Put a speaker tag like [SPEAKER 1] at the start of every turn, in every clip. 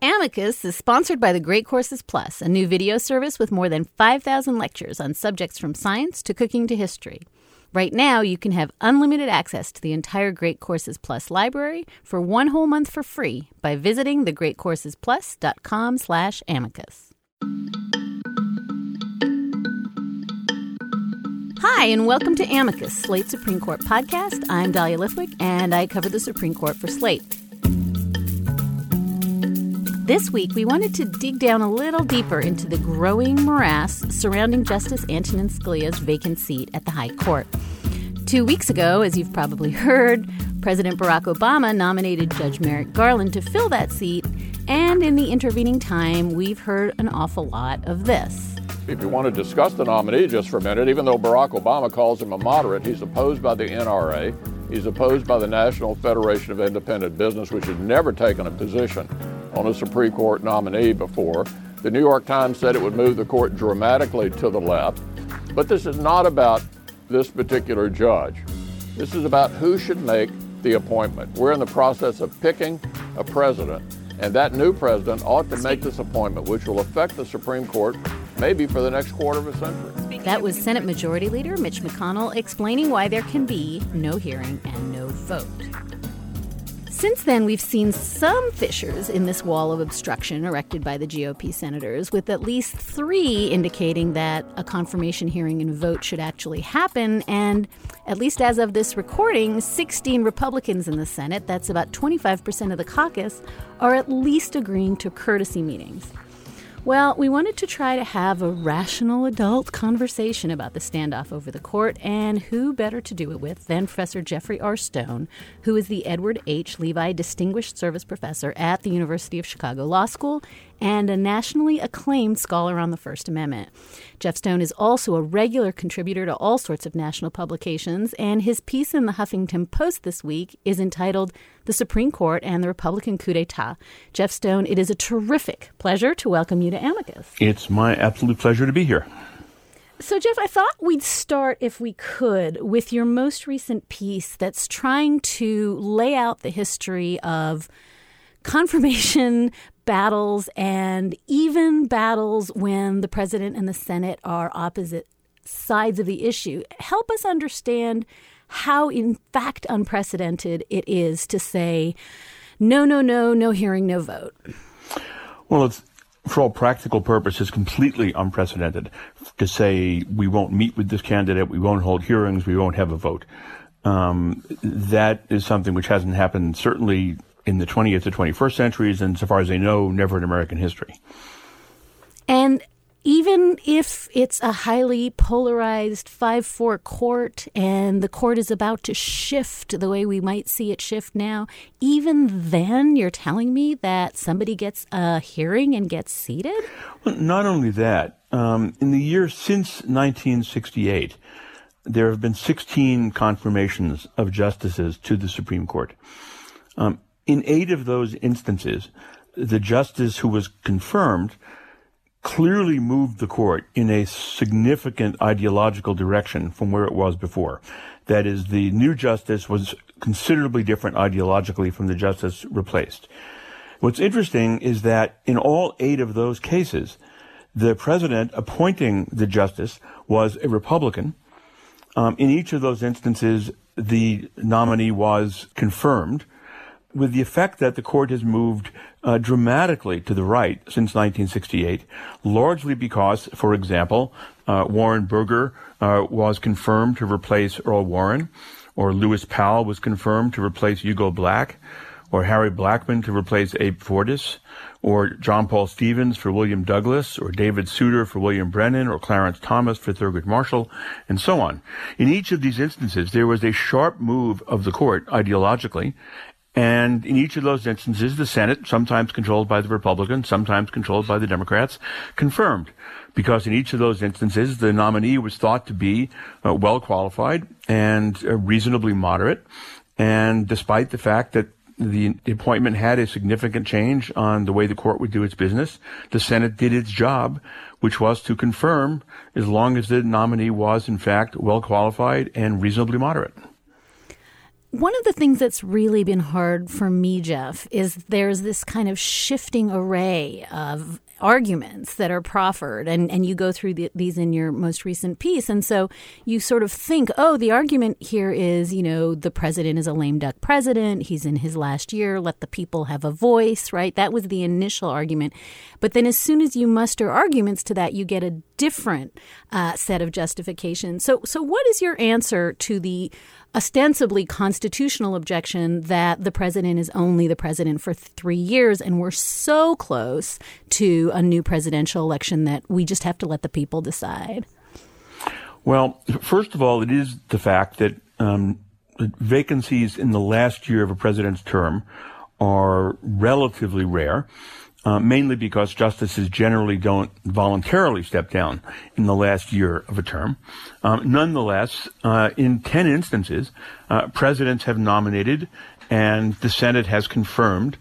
[SPEAKER 1] Amicus is sponsored by the Great Courses Plus, a new video service with more than 5,000 lectures on subjects from science to cooking to history. Right now, you can have unlimited access to the entire Great Courses Plus library for one whole month for free by visiting thegreatcoursesplus.com slash amicus. Hi, and welcome to Amicus, Slate Supreme Court podcast. I'm Dahlia Lithwick, and I cover the Supreme Court for Slate. This week, we wanted to dig down a little deeper into the growing morass surrounding Justice Antonin Scalia's vacant seat at the High Court. Two weeks ago, as you've probably heard, President Barack Obama nominated Judge Merrick Garland to fill that seat, and in the intervening time, we've heard an awful lot of this.
[SPEAKER 2] If you want to discuss the nominee just for a minute, even though Barack Obama calls him a moderate, he's opposed by the NRA. He's opposed by the National Federation of Independent Business, which has never taken a position on a Supreme Court nominee before. The New York Times said it would move the court dramatically to the left. But this is not about this particular judge. This is about who should make the appointment. We're in the process of picking a president, and that new president ought to make this appointment, which will affect the Supreme Court maybe for the next quarter of a century.
[SPEAKER 1] That was Senate Majority Leader Mitch McConnell explaining why there can be no hearing and no vote. Since then, we've seen some fissures in this wall of obstruction erected by the GOP senators, with at least three indicating that a confirmation hearing and vote should actually happen. And at least as of this recording, 16 Republicans in the Senate, that's about 25% of the caucus, are at least agreeing to courtesy meetings. Well, we wanted to try to have a rational adult conversation about the standoff over the court, and who better to do it with than Professor Geoffrey R. Stone, who is the Edward H. Levi Distinguished Service Professor at the University of Chicago Law School and a nationally acclaimed scholar on the First Amendment. Jeff Stone is also a regular contributor to all sorts of national publications, and his piece in the Huffington Post this week is entitled The Supreme Court and the Republican Coup d'etat. Jeff Stone, it is a terrific pleasure to welcome you to Amicus.
[SPEAKER 3] It's my absolute pleasure to be here.
[SPEAKER 1] So, Jeff, I thought we'd start, if we could, with your most recent piece that's trying to lay out the history of confirmation battles and even battles when the president and the Senate are opposite sides of the issue. Help us understand how, in fact, unprecedented it is to say, no, no, no, no hearing, no vote.
[SPEAKER 3] Well, it's for all practical purposes, completely unprecedented to say we won't meet with this candidate, we won't hold hearings, we won't have a vote. Um, that is something which hasn't happened certainly in the 20th to 21st centuries, and so far as I know, never in American history.
[SPEAKER 1] And even if it's a highly polarized 5 4 court and the court is about to shift the way we might see it shift now, even then you're telling me that somebody gets a hearing and gets seated?
[SPEAKER 3] Well, not only that, um, in the years since 1968, there have been 16 confirmations of justices to the Supreme Court. Um, in eight of those instances, the justice who was confirmed clearly moved the court in a significant ideological direction from where it was before. That is, the new justice was considerably different ideologically from the justice replaced. What's interesting is that in all eight of those cases, the president appointing the justice was a Republican. Um, in each of those instances, the nominee was confirmed with the effect that the court has moved uh, dramatically to the right since 1968, largely because, for example, uh, Warren Burger uh, was confirmed to replace Earl Warren, or Lewis Powell was confirmed to replace Hugo Black, or Harry Blackmun to replace Abe Fortas, or John Paul Stevens for William Douglas, or David Souter for William Brennan, or Clarence Thomas for Thurgood Marshall, and so on. In each of these instances, there was a sharp move of the court ideologically, And in each of those instances, the Senate, sometimes controlled by the Republicans, sometimes controlled by the Democrats, confirmed. Because in each of those instances, the nominee was thought to be uh, well qualified and uh, reasonably moderate. And despite the fact that the appointment had a significant change on the way the court would do its business. The Senate did its job, which was to confirm as long as the nominee was in fact well qualified and reasonably moderate.
[SPEAKER 1] One of the things that's really been hard for me, Jeff, is there's this kind of shifting array of arguments that are proffered and, and you go through the, these in your most recent piece. And so you sort of think oh the argument here is you know the president is a lame duck president. He's in his last year. Let the people have a voice right? That was the initial argument. But then as soon as you muster arguments to that you get a different uh, set of justifications. So so what is your answer to the ostensibly constitutional objection that the president is only the president for three years and we're so close to a new presidential election that we just have to let the people decide?
[SPEAKER 3] Well, first of all, it is the fact that um, vacancies in the last year of a president's term are relatively rare uh, mainly because justices generally don't voluntarily step down in the last year of a term. Um, nonetheless, uh, in 10 instances, uh, presidents have nominated and the Senate has confirmed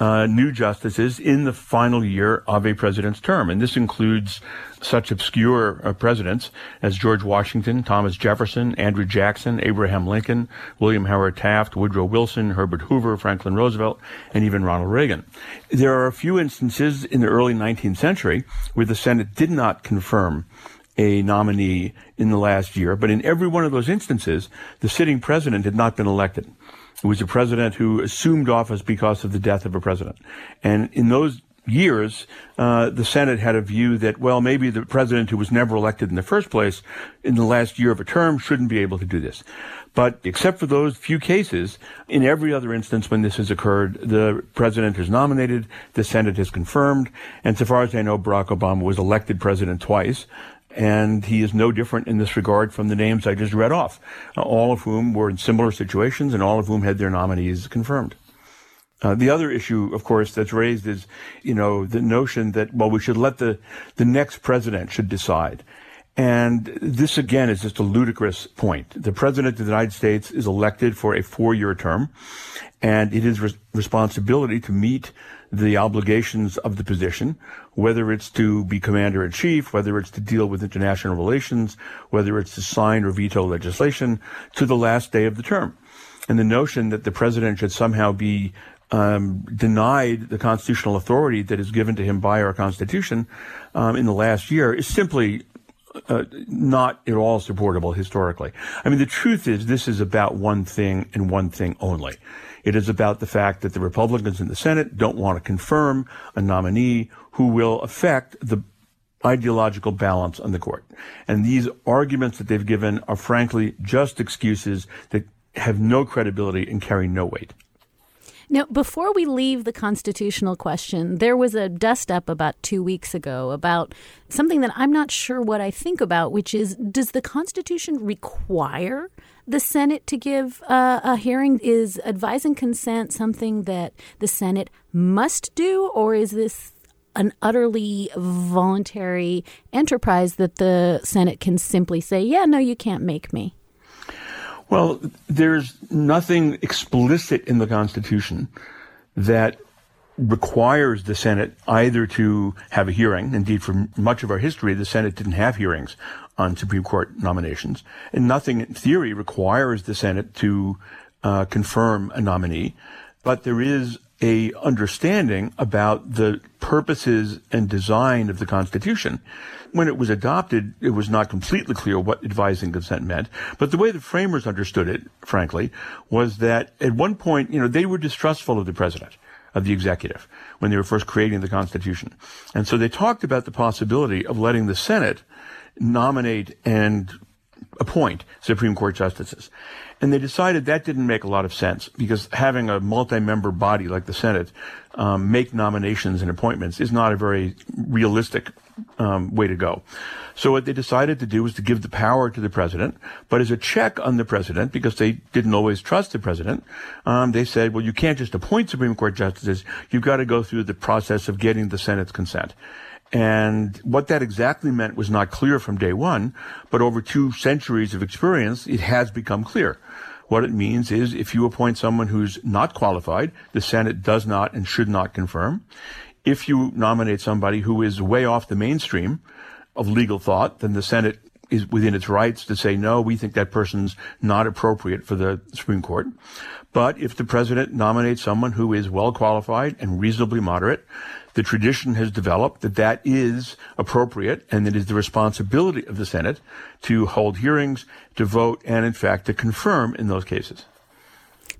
[SPEAKER 3] uh, new justices in the final year of a president's term. And this includes such obscure uh, presidents as George Washington, Thomas Jefferson, Andrew Jackson, Abraham Lincoln, William Howard Taft, Woodrow Wilson, Herbert Hoover, Franklin Roosevelt, and even Ronald Reagan. There are a few instances in the early 19th century where the Senate did not confirm a nominee in the last year, but in every one of those instances, the sitting president had not been elected. It was a president who assumed office because of the death of a president. And in those years, uh, the Senate had a view that, well, maybe the president who was never elected in the first place in the last year of a term shouldn't be able to do this. But except for those few cases, in every other instance when this has occurred, the president is nominated, the Senate has confirmed, and so far as I know, Barack Obama was elected president twice. And he is no different in this regard from the names I just read off, uh, all of whom were in similar situations and all of whom had their nominees confirmed. Uh, the other issue, of course, that's raised is, you know, the notion that, well, we should let the, the next president should decide. And this again is just a ludicrous point. The president of the United States is elected for a four-year term, and it is re- responsibility to meet the obligations of the position, whether it's to be commander in chief, whether it's to deal with international relations, whether it's to sign or veto legislation, to the last day of the term. And the notion that the president should somehow be um, denied the constitutional authority that is given to him by our Constitution um, in the last year is simply uh, not at all supportable historically. I mean, the truth is this is about one thing and one thing only. It is about the fact that the Republicans in the Senate don't want to confirm a nominee who will affect the ideological balance on the court. And these arguments that they've given are frankly just excuses that have no credibility and carry no weight.
[SPEAKER 1] Now, before we leave the constitutional question, there was a dust up about two weeks ago about something that I'm not sure what I think about, which is does the Constitution require the Senate to give uh, a hearing? Is advise and consent something that the Senate must do, or is this an utterly voluntary enterprise that the Senate can simply say, yeah, no, you can't make me?
[SPEAKER 3] Well, there's nothing explicit in the Constitution that requires the Senate either to have a hearing. Indeed, for much of our history, the Senate didn't have hearings on Supreme Court nominations. And nothing in theory requires the Senate to uh, confirm a nominee. But there is a understanding about the purposes and design of the Constitution. When it was adopted, it was not completely clear what advising consent meant, but the way the framers understood it, frankly, was that at one point, you know, they were distrustful of the president, of the executive, when they were first creating the Constitution. And so they talked about the possibility of letting the Senate nominate and appoint Supreme Court justices. And they decided that didn't make a lot of sense because having a multi-member body like the Senate um, make nominations and appointments is not a very realistic um, way to go. So what they decided to do was to give the power to the president, but as a check on the president, because they didn't always trust the president, um, they said, well, you can't just appoint Supreme Court justices. You've got to go through the process of getting the Senate's consent. And what that exactly meant was not clear from day one, but over two centuries of experience, it has become clear. What it means is if you appoint someone who's not qualified, the Senate does not and should not confirm. If you nominate somebody who is way off the mainstream of legal thought, then the Senate is within its rights to say, no, we think that person's not appropriate for the Supreme Court. But if the president nominates someone who is well qualified and reasonably moderate, the tradition has developed that that is appropriate and it is the responsibility of the Senate to hold hearings, to vote, and in fact to confirm in those cases.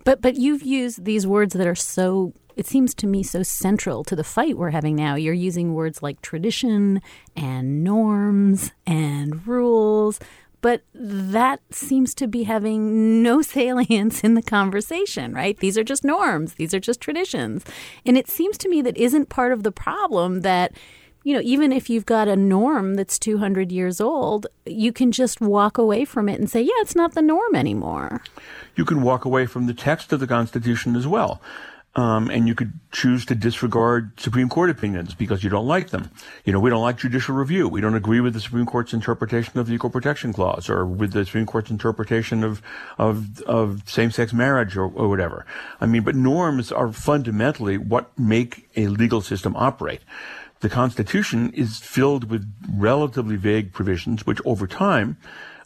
[SPEAKER 1] But but you've used these words that are so it seems to me so central to the fight we're having now. You're using words like tradition and norms and rules but that seems to be having no salience in the conversation, right? These are just norms, these are just traditions. And it seems to me that isn't part of the problem that you know, even if you've got a norm that's 200 years old, you can just walk away from it and say, yeah, it's not the norm anymore.
[SPEAKER 3] You can walk away from the text of the Constitution as well. Um, and you could choose to disregard Supreme Court opinions because you don't like them. You know, we don't like judicial review. We don't agree with the Supreme Court's interpretation of the Equal Protection Clause or with the Supreme Court's interpretation of of, of same-sex marriage or, or whatever. I mean, but norms are fundamentally what make a legal system operate. The Constitution is filled with relatively vague provisions, which over time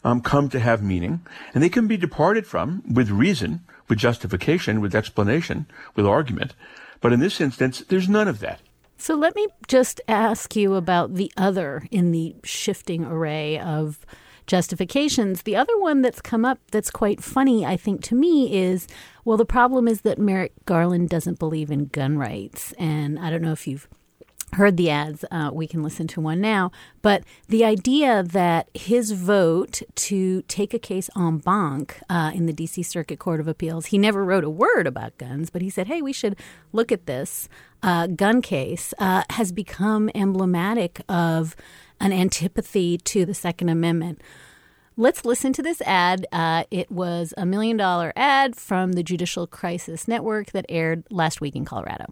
[SPEAKER 3] um, come to have meaning, and they can be departed from with reason with justification, with explanation, with argument. But in this instance, there's none of that.
[SPEAKER 1] So let me just ask you about the other in the shifting array of justifications. The other one that's come up that's quite funny, I think, to me is well, the problem is that Merrick Garland doesn't believe in gun rights. And I don't know if you've heard the ads. Uh, we can listen to one now. But the idea that his vote to take a case en banc uh, in the D.C. Circuit Court of Appeals, he never wrote a word about guns, but he said, hey, we should look at this uh, gun case, uh, has become emblematic of an antipathy to the Second Amendment. Let's listen to this ad. Uh, it was a million dollar ad from the Judicial Crisis Network that aired last week in Colorado.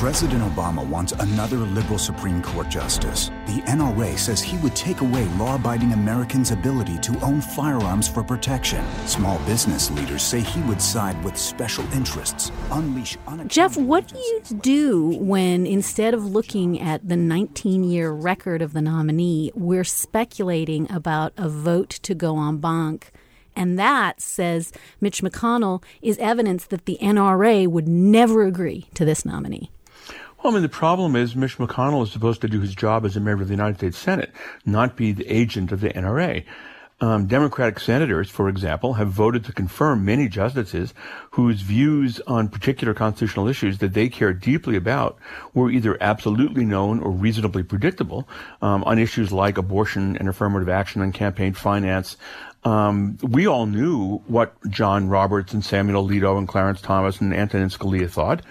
[SPEAKER 4] President Obama wants another liberal Supreme Court justice. The NRA says he would take away law abiding Americans' ability to own firearms for protection. Small business leaders say he would side with special interests, unleash
[SPEAKER 1] Jeff, what do you do when instead of looking at the 19 year record of the nominee, we're speculating about a vote to go en banc? And that, says Mitch McConnell, is evidence that the NRA would never agree to this nominee.
[SPEAKER 3] Well, I mean, the problem is Mitch McConnell is supposed to do his job as a member of the United States Senate, not be the agent of the NRA. Um, Democratic senators, for example, have voted to confirm many justices whose views on particular constitutional issues that they care deeply about were either absolutely known or reasonably predictable um, on issues like abortion and affirmative action and campaign finance, um, we all knew what John Roberts and Samuel Alito and Clarence Thomas and Antonin Scalia thought.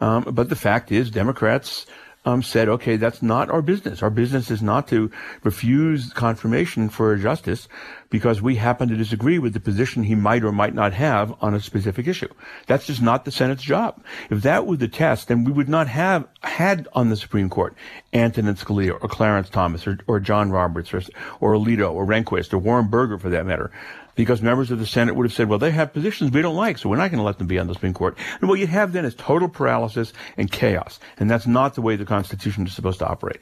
[SPEAKER 3] Um, but the fact is, Democrats um, said, okay, that's not our business. Our business is not to refuse confirmation for a justice because we happen to disagree with the position he might or might not have on a specific issue. That's just not the Senate's job. If that were the test, then we would not have had on the Supreme Court Antonin Scalia or Clarence Thomas or, or John Roberts or, or Alito or Rehnquist or Warren Burger for that matter because members of the Senate would have said, well, they have positions we don't like, so we're not going to let them be on the Supreme Court. And what you have then is total paralysis and chaos. And that's not the way the Constitution is supposed to operate.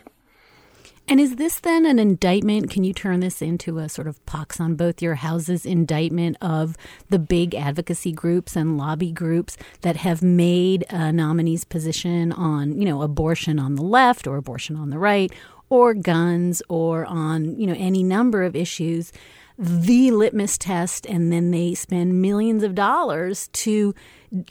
[SPEAKER 1] And is this then an indictment? Can you turn this into a sort of pox on both your houses indictment of the big advocacy groups and lobby groups that have made a nominee's position on, you know, abortion on the left or abortion on the right or guns or on, you know, any number of issues the litmus test, and then they spend millions of dollars to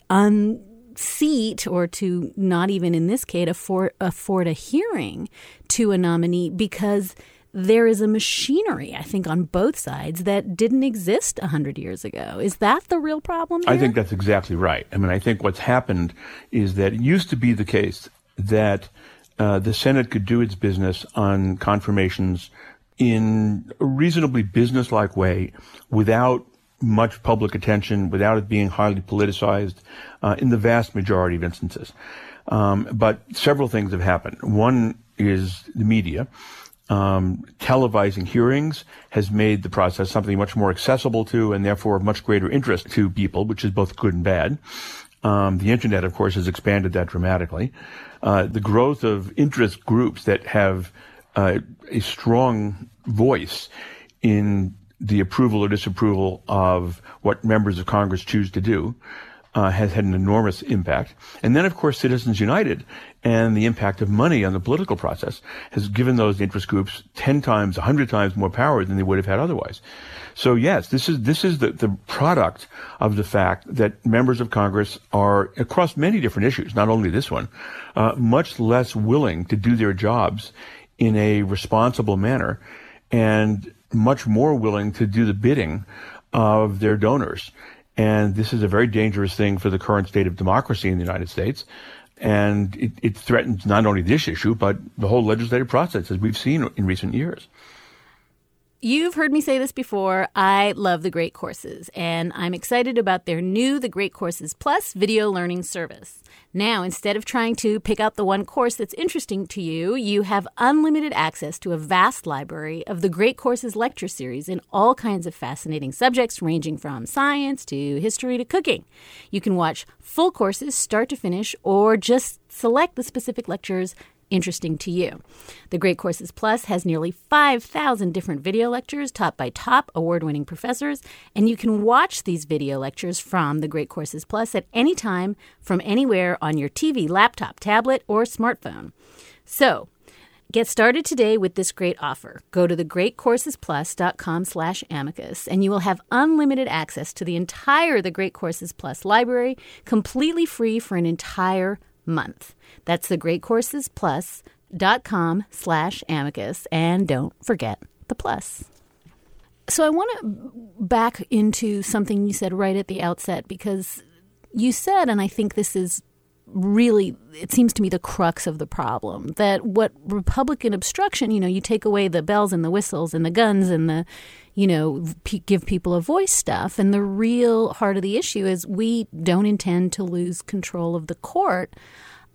[SPEAKER 1] unseat or to not even in this case afford, afford a hearing to a nominee because there is a machinery, I think, on both sides that didn't exist 100 years ago. Is that the real problem? Here?
[SPEAKER 3] I think that's exactly right. I mean, I think what's happened is that it used to be the case that uh, the Senate could do its business on confirmations in a reasonably businesslike way without much public attention, without it being highly politicized uh, in the vast majority of instances. Um, but several things have happened. One is the media. Um, televising hearings has made the process something much more accessible to and therefore of much greater interest to people, which is both good and bad. Um, the internet, of course, has expanded that dramatically. Uh, the growth of interest groups that have uh, a strong voice in the approval or disapproval of what members of Congress choose to do uh, has had an enormous impact. And then, of course, Citizens United and the impact of money on the political process has given those interest groups 10 times, 100 times more power than they would have had otherwise. So yes, this is, this is the, the product of the fact that members of Congress are, across many different issues, not only this one, uh, much less willing to do their jobs in a responsible manner and much more willing to do the bidding of their donors. And this is a very dangerous thing for the current state of democracy in the United States. And it, it threatens not only this issue, but the whole legislative process, as we've seen in recent years.
[SPEAKER 1] You've heard me say this before. I love the Great Courses, and I'm excited about their new The Great Courses Plus video learning service. Now, instead of trying to pick out the one course that's interesting to you, you have unlimited access to a vast library of the Great Courses lecture series in all kinds of fascinating subjects, ranging from science to history to cooking. You can watch full courses start to finish, or just select the specific lectures interesting to you. The Great Courses Plus has nearly 5,000 different video lectures taught by top award winning professors, and you can watch these video lectures from the Great Courses Plus at any time from anywhere on your TV, laptop, tablet, or smartphone. So, Get started today with this great offer. Go to thegreatcoursesplus.com slash amicus and you will have unlimited access to the entire The Great Courses Plus library, completely free for an entire month. That's the thegreatcoursesplus.com slash amicus. And don't forget the plus. So I want to back into something you said right at the outset because you said, and I think this is really it seems to me the crux of the problem that what republican obstruction you know you take away the bells and the whistles and the guns and the you know p- give people a voice stuff and the real heart of the issue is we don't intend to lose control of the court.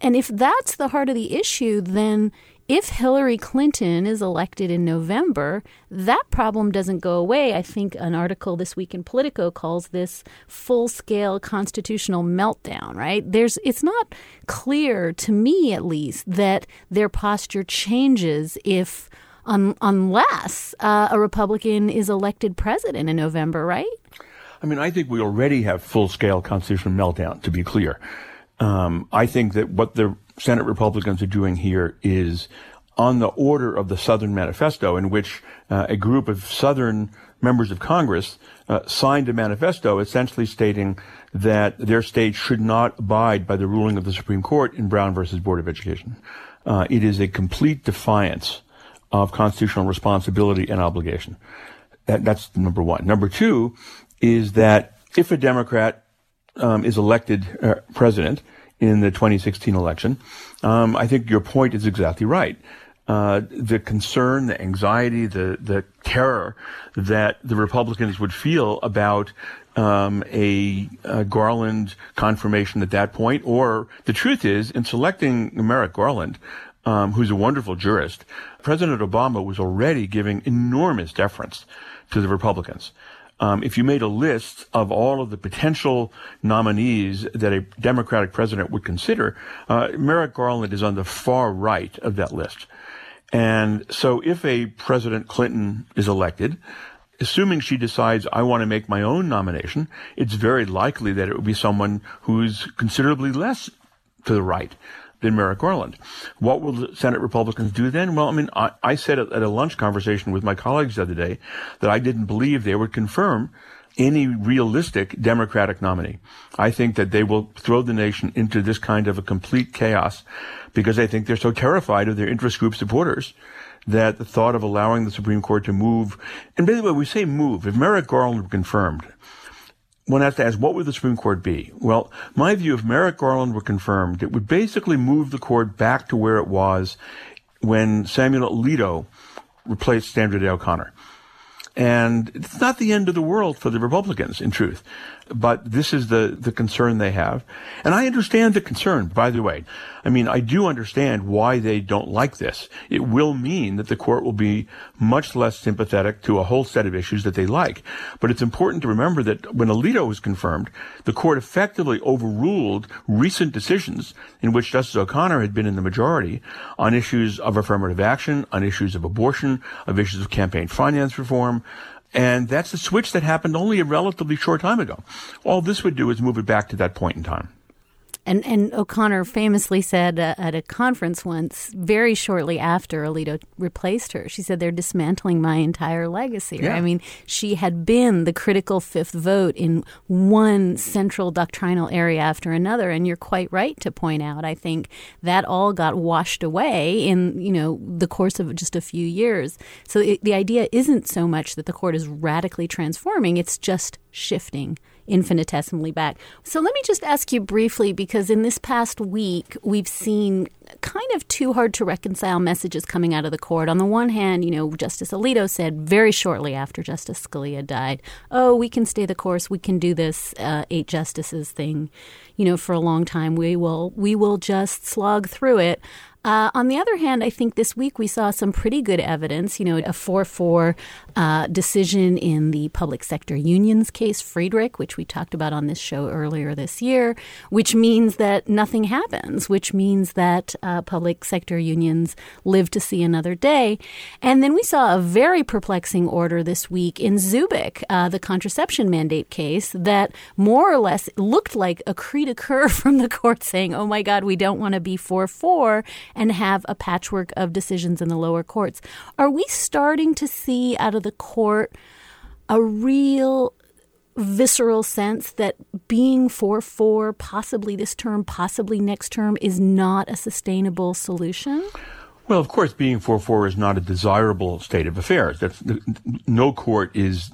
[SPEAKER 1] And if that's the heart of the issue, then if Hillary Clinton is elected in November, that problem doesn't go away. I think an article this week in Politico calls this full-scale constitutional meltdown, right? There's it's not clear to me at least that their posture changes if un, unless uh, a Republican is elected president in November, right?
[SPEAKER 3] I mean, I think we already have full-scale constitutional meltdown to be clear. Um, I think that what the Senate Republicans are doing here is on the order of the Southern Manifesto, in which uh, a group of Southern members of Congress uh, signed a manifesto essentially stating that their state should not abide by the ruling of the Supreme Court in Brown versus Board of Education. Uh, it is a complete defiance of constitutional responsibility and obligation. That, that's number one. Number two is that if a Democrat um, is elected uh, president in the 2016 election, um, I think your point is exactly right. Uh, the concern, the anxiety, the the terror that the Republicans would feel about um, a, a, Garland confirmation at that point, or the truth is, in selecting Merrick Garland, um, who's a wonderful jurist, President Obama was already giving enormous deference to the Republicans um, if you made a list of all of the potential nominees that a Democratic president would consider, uh, Merrick Garland is on the far right of that list. And so if a President Clinton is elected, assuming she decides I want to make my own nomination, it's very likely that it would be someone who's considerably less to the right than Merrick Garland. What will the Senate Republicans do then? Well, I mean, I, I said at a lunch conversation with my colleagues the other day that I didn't believe they would confirm any realistic Democratic nominee. I think that they will throw the nation into this kind of a complete chaos because I think they're so terrified of their interest group supporters that the thought of allowing the Supreme Court to move, and by the way, we say move, if Merrick Garland were confirmed, one has to ask, what would the Supreme Court be? Well, my view, if Merrick Garland were confirmed, it would basically move the court back to where it was when Samuel Alito replaced Sandra Day O'Connor. And it's not the end of the world for the Republicans, in truth. But this is the, the concern they have. And I understand the concern, by the way. I mean, I do understand why they don't like this. It will mean that the court will be much less sympathetic to a whole set of issues that they like. But it's important to remember that when Alito was confirmed, the court effectively overruled recent decisions in which Justice O'Connor had been in the majority on issues of affirmative action, on issues of abortion, of issues of campaign finance reform, and that's a switch that happened only a relatively short time ago. All this would do is move it back to that point in time.
[SPEAKER 1] And and O'Connor famously said uh, at a conference once, very shortly after Alito replaced her, she said they're dismantling my entire legacy.
[SPEAKER 3] Yeah.
[SPEAKER 1] I mean, she had been the critical fifth vote in one central doctrinal area after another, and you're quite right to point out. I think that all got washed away in you know the course of just a few years. So it, the idea isn't so much that the court is radically transforming; it's just shifting infinitesimally back. So let me just ask you briefly because in this past week, we've seen kind of too hard to reconcile messages coming out of the court. On the one hand, you know, Justice Alito said very shortly after Justice Scalia died, oh, we can stay the course, we can do this uh, eight justices thing, you know, for a long time. We will, we will just slog through it. Uh, on the other hand, I think this week we saw some pretty good evidence. You know, a 4 4 uh, decision in the public sector unions case, Friedrichs, which we talked about on this show earlier this year, which means that nothing happens, which means that uh, public sector unions live to see another day. And then we saw a very perplexing order this week in Zubik, uh, the contraception mandate case, that more or less looked like a cri de coeur from the court saying, oh my God, we don't want to be 4 4 and have a patchwork of decisions in the lower courts. Are we starting to see out of the court a real visceral sense that being 4 4, possibly this term, possibly next term, is not a sustainable solution?
[SPEAKER 3] Well, of course, being 4 4 is not a desirable state of affairs. That's, no court is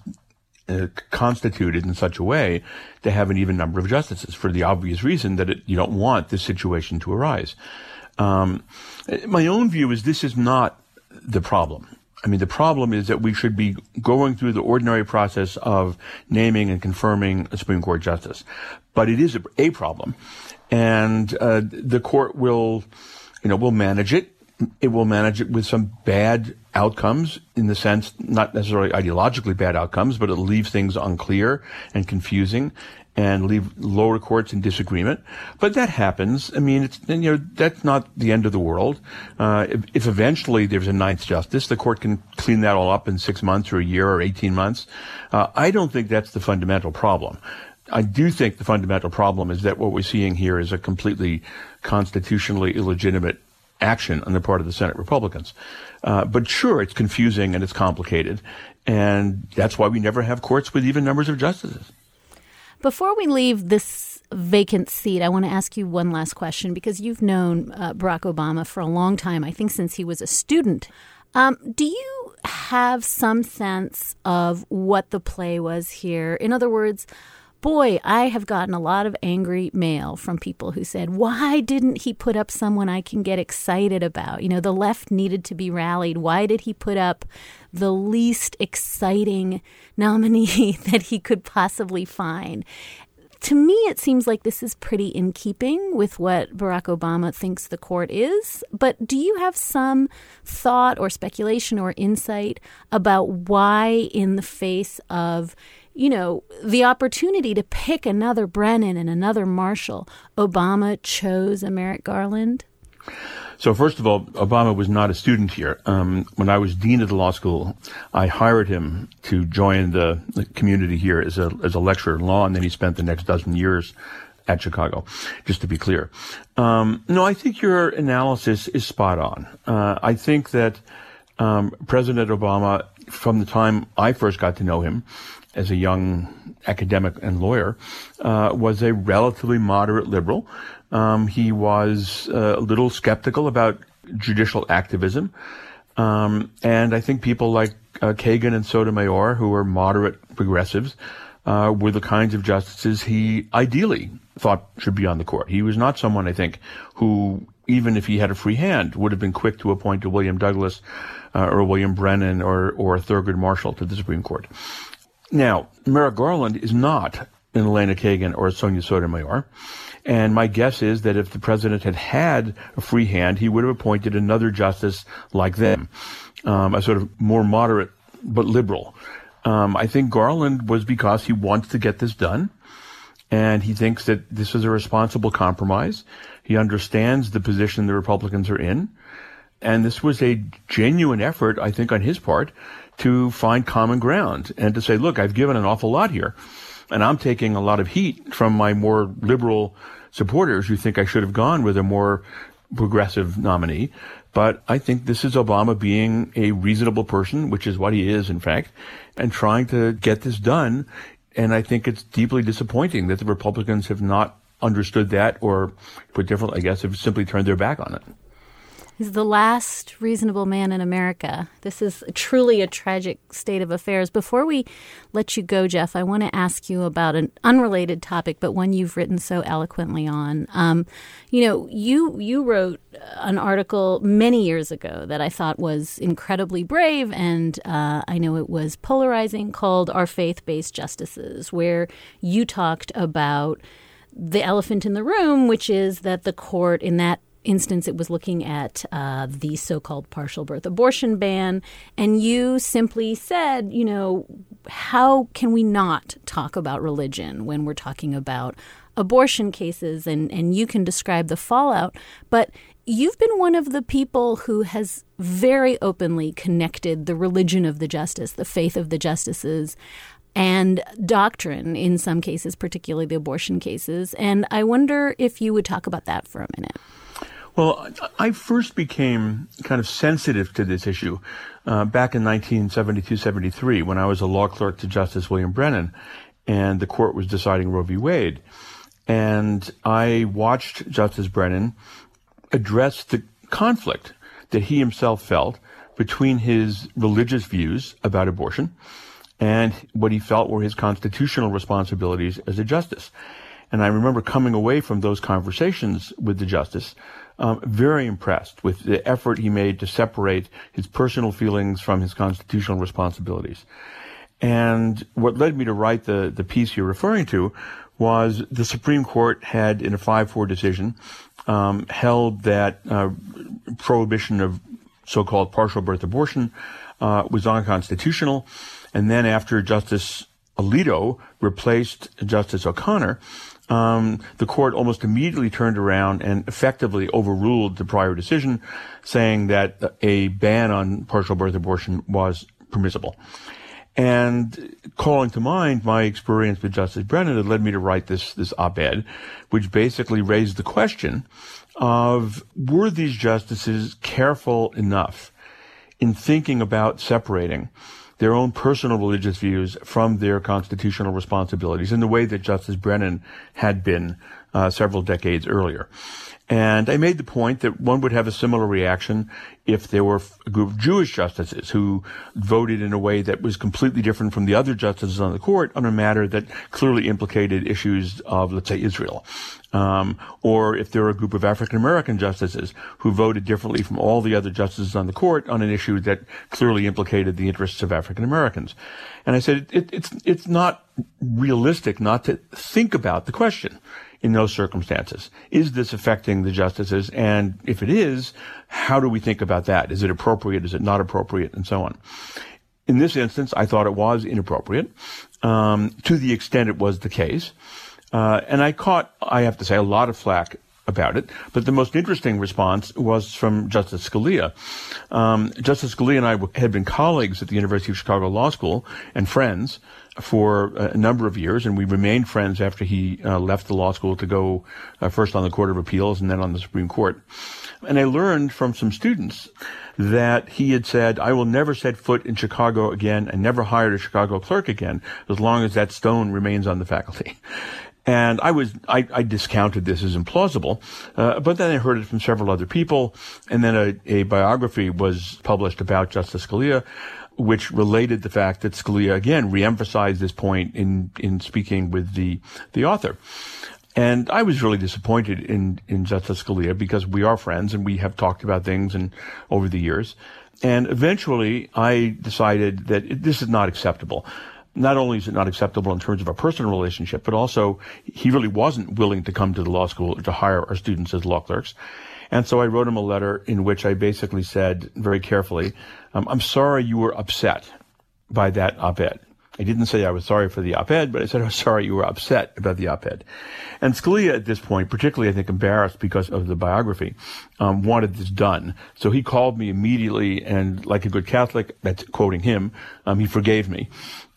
[SPEAKER 3] uh, constituted in such a way to have an even number of justices for the obvious reason that it, you don't want this situation to arise. Um, my own view is this is not the problem. I mean, the problem is that we should be going through the ordinary process of naming and confirming a Supreme Court justice. But it is a, a problem. And uh, the court will, you know, will manage it. It will manage it with some bad outcomes in the sense, not necessarily ideologically bad outcomes, but it'll leave things unclear and confusing and leave lower courts in disagreement. But that happens. I mean, it's, you know, that's not the end of the world. Uh, if, if, eventually there's a ninth justice, the court can clean that all up in six months or a year or 18 months. Uh, I don't think that's the fundamental problem. I do think the fundamental problem is that what we're seeing here is a completely constitutionally illegitimate action on the part of the Senate Republicans. Uh, but sure, it's confusing and it's complicated. And that's why we never have courts with even numbers of justices.
[SPEAKER 1] Before we leave this vacant seat, I want to ask you one last question because you've known uh, Barack Obama for a long time, I think since he was a student. Um, do you have some sense of what the play was here? In other words, boy, I have gotten a lot of angry mail from people who said, why didn't he put up someone I can get excited about? You know, the left needed to be rallied. Why did he put up the least exciting nominee that he could possibly find? to me, it seems like this is pretty in keeping with what Barack Obama thinks the court is. But do you have some thought or speculation or insight about why, in the face of you know, the opportunity to pick another Brennan and another Marshall, Obama chose a Merrick Garland?
[SPEAKER 3] So first of all, Obama was not a student here. Um, when I was dean of the law school, I hired him to join the, the, community here as a as a lecturer in law, and then he spent the next dozen years at Chicago. Just to be clear, um, no, I think your analysis is spot on. Uh, I think that um, President Obama, from the time I first got to know him, as a young academic and lawyer, uh, was a relatively moderate liberal. Um, he was uh, a little skeptical about judicial activism. Um, and I think people like uh, Kagan and Sotomayor, who were moderate progressives, uh, were the kinds of justices he ideally thought should be on the court. He was not someone, I think, who, even if he had a free hand, would have been quick to appoint a William Douglas uh, or William Brennan or, or Thurgood Marshall to the Supreme Court. Now, Merrick Garland is not an Elena Kagan or a Sonia Sotomayor. And my guess is that if the president had had a free hand, he would have appointed another justice like them, um, a sort of more moderate but liberal. Um, I think Garland was because he wants to get this done, and he thinks that this is a responsible compromise. He understands the position the Republicans are in, and this was a genuine effort, I think, on his part to find common ground and to say, look, I've given an awful lot here. And I'm taking a lot of heat from my more liberal supporters who think I should have gone with a more progressive nominee. But I think this is Obama being a reasonable person, which is what he is, in fact, and trying to get this done. And I think it's deeply disappointing that the Republicans have not understood that or put differently, I guess, have simply turned their back on it.
[SPEAKER 1] He's the last reasonable man in America. This is truly a tragic state of affairs. Before we let you go, Jeff, I want to ask you about an unrelated topic, but one you've written so eloquently on. Um, you know, you you wrote an article many years ago that I thought was incredibly brave, and uh, I know it was polarizing, called "Our Faith-Based Justices," where you talked about the elephant in the room, which is that the court in that instance, it was looking at uh, the so called partial birth abortion ban. And you simply said, you know, how can we not talk about religion when we're talking about abortion cases? And, and you can describe the fallout. But you've been one of the people who has very openly connected the religion of the justice, the faith of the justices, and doctrine in some cases, particularly the abortion cases. And I wonder if you would talk about that for a minute.
[SPEAKER 3] Well, I first became kind of sensitive to this issue uh, back in 1972-73 when I was a law clerk to Justice William Brennan, and the court was deciding Roe v. Wade. And I watched Justice Brennan address the conflict that he himself felt between his religious views about abortion and what he felt were his constitutional responsibilities as a justice. And I remember coming away from those conversations with the justice um, very impressed with the effort he made to separate his personal feelings from his constitutional responsibilities. And what led me to write the, the piece you're referring to was the Supreme Court had, in a 5-4 decision, um, held that uh, prohibition of so-called partial birth abortion uh, was unconstitutional. And then after Justice Alito replaced Justice O'Connor, um, the court almost immediately turned around and effectively overruled the prior decision, saying that a ban on partial birth abortion was permissible. And calling to mind my experience with Justice Brennan had led me to write this, this op-ed, which basically raised the question of were these justices careful enough in thinking about separating their own personal religious views from their constitutional responsibilities in the way that Justice Brennan had been uh, several decades earlier. And I made the point that one would have a similar reaction if there were a group of Jewish justices who voted in a way that was completely different from the other justices on the court on a matter that clearly implicated issues of, let's say, Israel. Um, or if there were a group of African American justices who voted differently from all the other justices on the court on an issue that clearly implicated the interests of African Americans. And I said, it, it's, it's not realistic not to think about the question in those circumstances. Is this affecting the justices? And if it is, how do we think about that? Is it appropriate? Is it not appropriate? And so on. In this instance, I thought it was inappropriate, um, to the extent it was the case. Uh, and I caught, I have to say, a lot of flack about it. But the most interesting response was from Justice Scalia. Um, Justice Scalia and I had been colleagues at the University of Chicago Law School and friends for a number of years, and we remained friends after he uh, left the law school to go uh, first on the Court of Appeals and then on the Supreme Court. And I learned from some students that he had said, I will never set foot in Chicago again and never hire a Chicago clerk again as long as that stone remains on the faculty. And I was, I, I discounted this as implausible. Uh, but then I heard it from several other people. And then a, a biography was published about Justice Scalia, which related the fact that Scalia again reemphasized this point in, in speaking with the, the author. And I was really disappointed in, in Justice Scalia because we are friends and we have talked about things and over the years. And eventually I decided that it, this is not acceptable not only is it not acceptable in terms of a personal relationship, but also he really wasn't willing to come to the law school to hire our students as law clerks. And so I wrote him a letter in which I basically said very carefully, um, I'm sorry you were upset by that op-ed. I didn't say I was sorry for the op-ed, but I said I was sorry you were upset about the op-ed. And Scalia at this point, particularly I think embarrassed because of the biography, um, wanted this done. So he called me immediately and like a good Catholic, that's quoting him, um, he forgave me.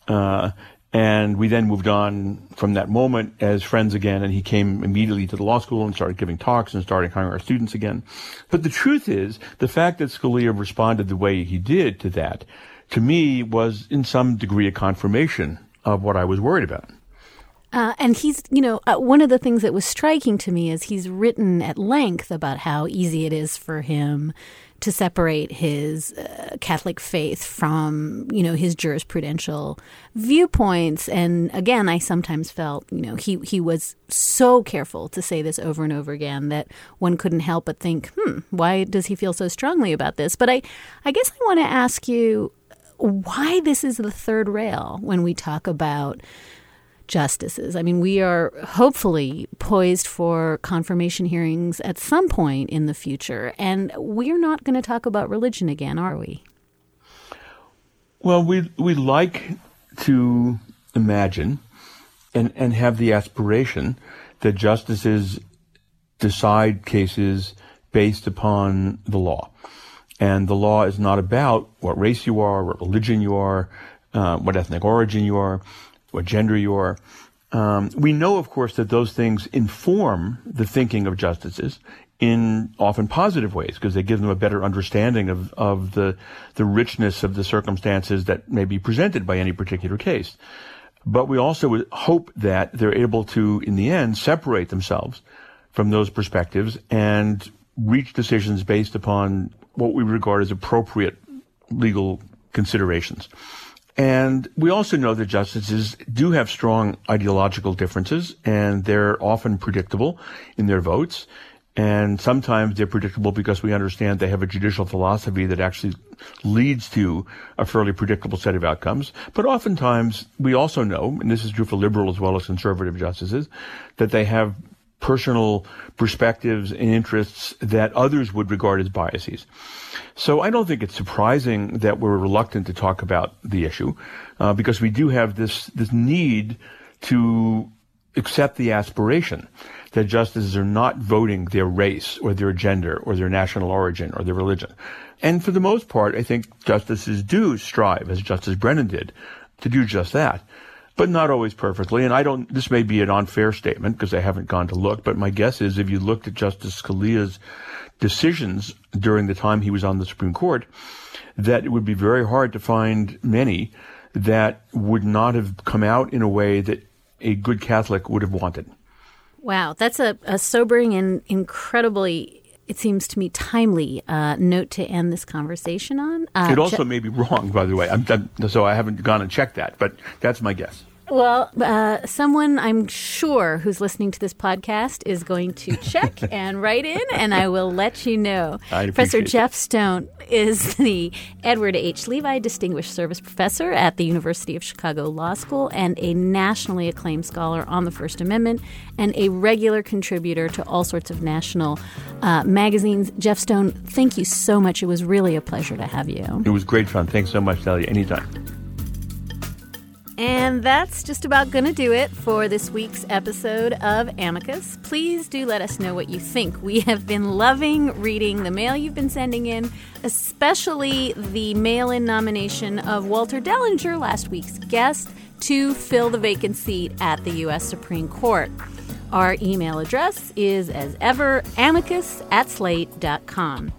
[SPEAKER 3] Uh, and we then moved on from that moment as friends again. And he came immediately to the law school and started giving talks and started hiring our students again. But the truth is, the fact that Scalia responded the way he did to that, to me, was in some degree a confirmation of what I was worried about.
[SPEAKER 1] Uh, and he's, you know, uh, one of the things that was striking to me is he's written at length about how easy it is for him to separate his uh, Catholic faith from, you know, his jurisprudential viewpoints. And again, I sometimes felt, you know, he, he was so careful to say this over and over again that one couldn't help but think, hmm, why does he feel so strongly about this? But I, I guess I want to ask you why this is the third rail when we talk about justices. I mean, we are hopefully poised for confirmation hearings at some point in the future, and we're not going to talk about religion again, are we?
[SPEAKER 3] Well, we we like to imagine and and have the aspiration that justices decide cases based upon the law. And the law is not about what race you are, what religion you are, uh, what ethnic origin you are what gender you are. Um, we know, of course, that those things inform the thinking of justices in often positive ways because they give them a better understanding of, of the, the richness of the circumstances that may be presented by any particular case. But we also hope that they're able to, in the end, separate themselves from those perspectives and reach decisions based upon what we regard as appropriate legal considerations. And we also know that justices do have strong ideological differences and they're often predictable in their votes. And sometimes they're predictable because we understand they have a judicial philosophy that actually leads to a fairly predictable set of outcomes. But oftentimes we also know, and this is true for liberal as well as conservative justices, that they have personal perspectives and interests that others would regard as biases. So I don't think it's surprising that we're reluctant to talk about the issue, uh, because we do have this this need to accept the aspiration that justices are not voting their race or their gender or their national origin or their religion. And for the most part, I think justices do strive, as Justice Brennan did, to do just that but not always perfectly. And I don't, this may be an unfair statement because I haven't gone to look, but my guess is if you looked at Justice Scalia's decisions during the time he was on the Supreme Court, that it would be very hard to find many that would not have come out in a way that a good Catholic would have wanted.
[SPEAKER 1] Wow, that's a, a sobering and incredibly it seems to me, timely uh, note to end this conversation on.
[SPEAKER 3] Uh, it also may be wrong, by the way. I'm, I'm, so I haven't gone and checked that, but that's my guess.
[SPEAKER 1] Well, uh, someone I'm sure who's listening to this podcast is going to check and write in, and I will let you know. Professor Jeff Stone is the Edward H. Levi Distinguished Service Professor at the University of Chicago Law School and a nationally acclaimed scholar on the First Amendment and a regular contributor to all sorts of national uh, magazines. Jeff Stone, thank you so much. It was really a pleasure to have you.
[SPEAKER 3] It was great fun. Thanks so much, Dahlia. Anytime.
[SPEAKER 1] And that's just about going to do it for this week's episode of Amicus. Please do let us know what you think. We have been loving reading the mail you've been sending in, especially the mail in nomination of Walter Dellinger, last week's guest, to fill the vacant seat at the U.S. Supreme Court. Our email address is, as ever, amicus at slate.com.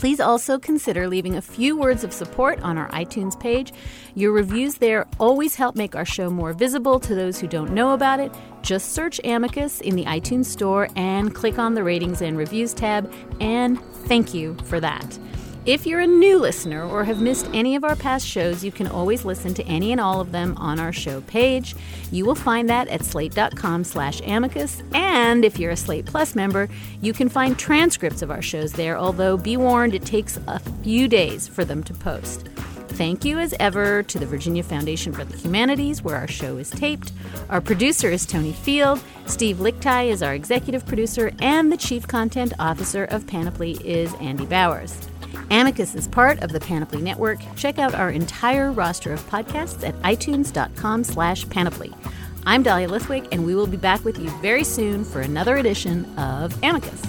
[SPEAKER 1] Please also consider leaving a few words of support on our iTunes page. Your reviews there always help make our show more visible to those who don't know about it. Just search Amicus in the iTunes Store and click on the Ratings and Reviews tab, and thank you for that. If you're a new listener or have missed any of our past shows, you can always listen to any and all of them on our show page. You will find that at slate.com slash amicus. And if you're a Slate Plus member, you can find transcripts of our shows there, although be warned, it takes a few days for them to post. Thank you as ever to the Virginia Foundation for the Humanities, where our show is taped. Our producer is Tony Field. Steve Lickteig is our executive producer, and the chief content officer of Panoply is Andy Bowers. Amicus is part of the Panoply Network. Check out our entire roster of podcasts at itunes.com slash panoply. I'm Dahlia Lithwick, and we will be back with you very soon for another edition of Amicus.